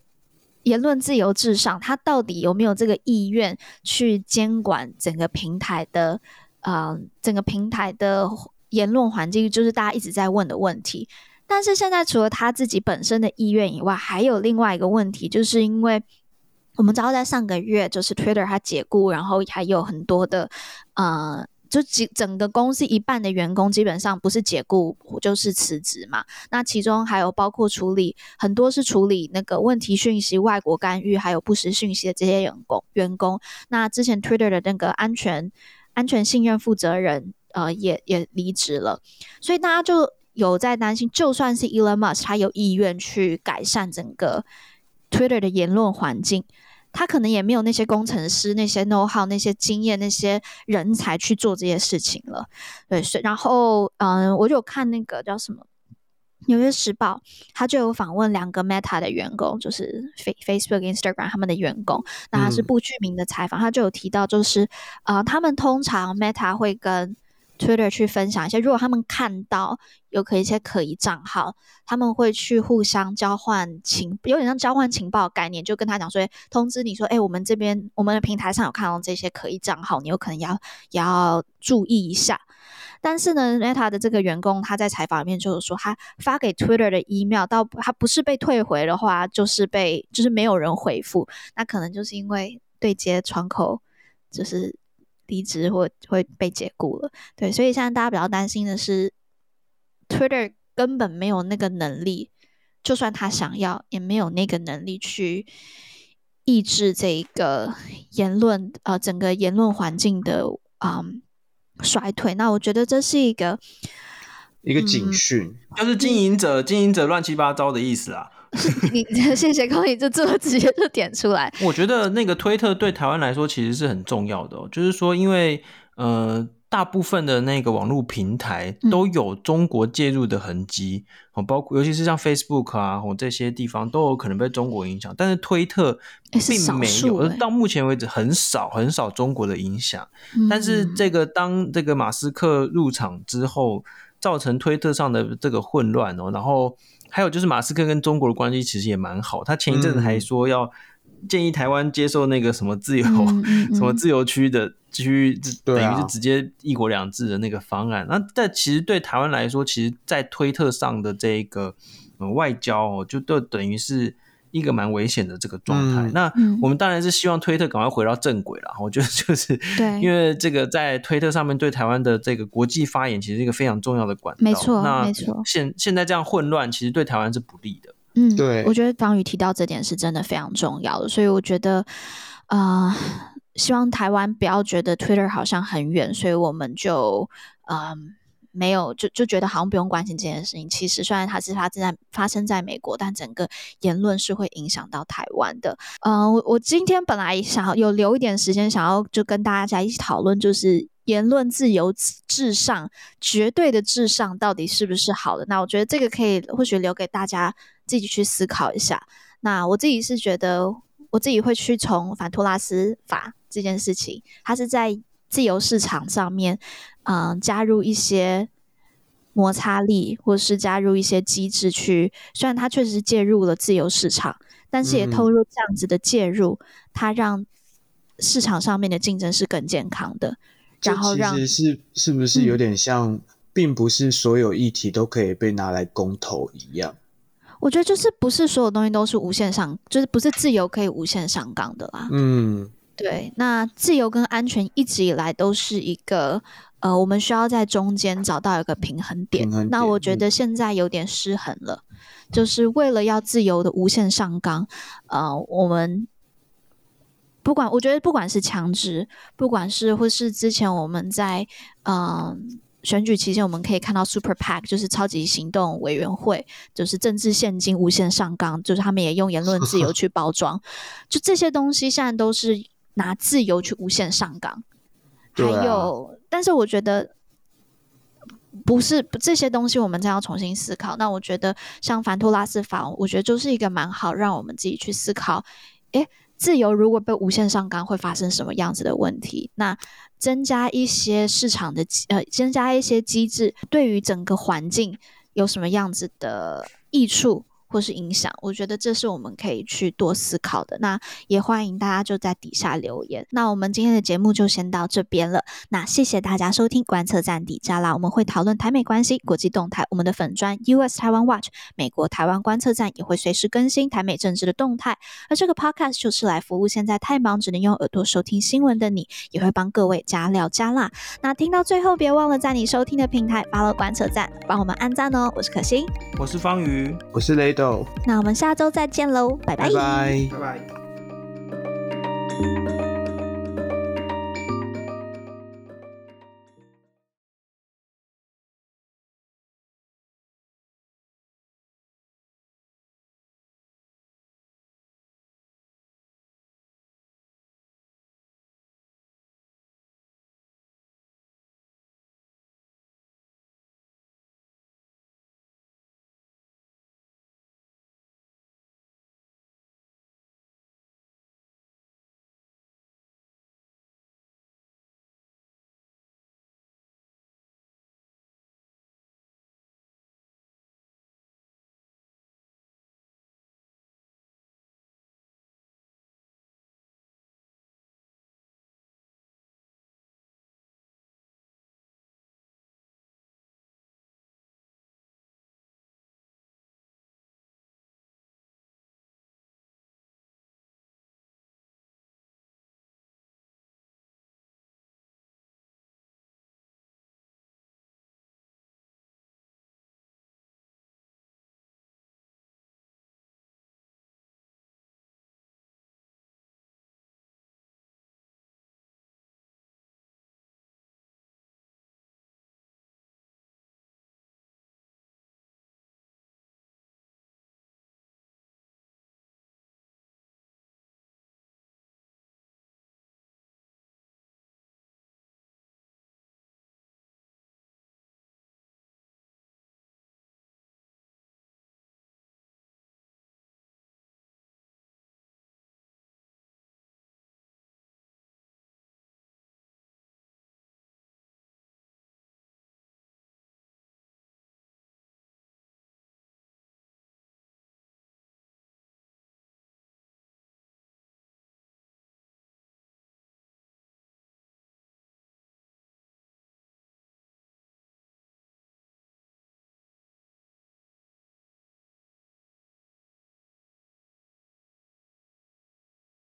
言论自由至上，他到底有没有这个意愿去监管整个平台的呃整个平台的言论环境？就是大家一直在问的问题。但是现在，除了他自己本身的意愿以外，还有另外一个问题，就是因为我们知道，在上个月，就是 Twitter 它解雇，然后还有很多的，呃，就整整个公司一半的员工基本上不是解雇就是辞职嘛。那其中还有包括处理很多是处理那个问题讯息、外国干预还有不实讯息的这些员工员工。那之前 Twitter 的那个安全安全信任负责人，呃，也也离职了，所以大家就。有在担心，就算是 Elon Musk，他有意愿去改善整个 Twitter 的言论环境，他可能也没有那些工程师、那些 know how、那些经验、那些人才去做这些事情了。对，所以然后，嗯，我就有看那个叫什么《纽约时报》，他就有访问两个 Meta 的员工，就是 Facebook、Instagram 他们的员工，那他是不具名的采访，他就有提到，就是啊、呃，他们通常 Meta 会跟 Twitter 去分享一些，如果他们看到有可一些可疑账号，他们会去互相交换情，有点像交换情报概念，就跟他讲说，通知你说，哎，我们这边我们的平台上有看到这些可疑账号，你有可能要要注意一下。但是呢，Meta 的这个员工他在采访里面就是说，他发给 Twitter 的 email 到他不是被退回的话，就是被就是没有人回复，那可能就是因为对接窗口就是。离职或会被解雇了，对，所以现在大家比较担心的是，Twitter 根本没有那个能力，就算他想要，也没有那个能力去抑制这一个言论，呃，整个言论环境的啊、嗯、衰退。那我觉得这是一个一个警讯，嗯、就是经营者经营者乱七八糟的意思啊。<laughs> 你谢谢高，你就这么直接就点出来。我觉得那个推特对台湾来说其实是很重要的哦，就是说，因为呃，大部分的那个网络平台都有中国介入的痕迹哦，包括尤其是像 Facebook 啊，或这些地方都有可能被中国影响，但是推特并没有，而到目前为止很少很少中国的影响。但是这个当这个马斯克入场之后，造成推特上的这个混乱哦，然后。还有就是马斯克跟中国的关系其实也蛮好，他前一阵子还说要建议台湾接受那个什么自由、<laughs> 什么自由区的区，等于是直接一国两制的那个方案。啊、那但其实对台湾来说，其实，在推特上的这个外交哦，就都等于是。一个蛮危险的这个状态，嗯、那我们当然是希望推特赶快回到正轨了。我觉得就是，对，因为这个在推特上面对台湾的这个国际发言，其实是一个非常重要的管道。没错，那没错。现现在这样混乱，其实对台湾是不利的。嗯，对。我觉得方宇提到这点是真的非常重要的，所以我觉得，啊、呃，希望台湾不要觉得 Twitter 好像很远，所以我们就，嗯、呃。没有，就就觉得好像不用关心这件事情。其实，虽然它是发生在发生在美国，但整个言论是会影响到台湾的。嗯、我我今天本来想要有留一点时间，想要就跟大家一起讨论，就是言论自由至上，绝对的至上到底是不是好的？那我觉得这个可以或许留给大家自己去思考一下。那我自己是觉得，我自己会去从反托拉斯法这件事情，它是在自由市场上面。嗯，加入一些摩擦力，或是加入一些机制去，虽然它确实介入了自由市场，但是也透露这样子的介入，嗯、它让市场上面的竞争是更健康的。然后让其实是是不是有点像，嗯、并不是所有议题都可以被拿来公投一样？我觉得就是不是所有东西都是无限上，就是不是自由可以无限上纲的啦。嗯，对。那自由跟安全一直以来都是一个。呃，我们需要在中间找到一个平衡点。衡点。那我觉得现在有点失衡了，嗯、就是为了要自由的无限上纲。呃，我们不管，我觉得不管是强制，不管是或是之前我们在嗯、呃、选举期间，我们可以看到 Super PAC，就是超级行动委员会，就是政治现金无限上纲，就是他们也用言论自由 <laughs> 去包装，就这些东西现在都是拿自由去无限上纲。还有，但是我觉得不是这些东西，我们再要重新思考。那我觉得像反托拉斯法，我觉得就是一个蛮好让我们自己去思考：诶，自由如果被无限上纲，会发生什么样子的问题？那增加一些市场的呃，增加一些机制，对于整个环境有什么样子的益处？或是影响，我觉得这是我们可以去多思考的。那也欢迎大家就在底下留言。那我们今天的节目就先到这边了。那谢谢大家收听观测站底加拉，我们会讨论台美关系、国际动态。我们的粉砖 US Taiwan Watch 美国台湾观测站也会随时更新台美政治的动态。而这个 Podcast 就是来服务现在太忙只能用耳朵收听新闻的你，也会帮各位加料加辣。那听到最后，别忘了在你收听的平台 follow 观测站，帮我们按赞哦。我是可心，我是方瑜，我是雷。那我们下周再见喽，拜拜，拜拜。拜拜。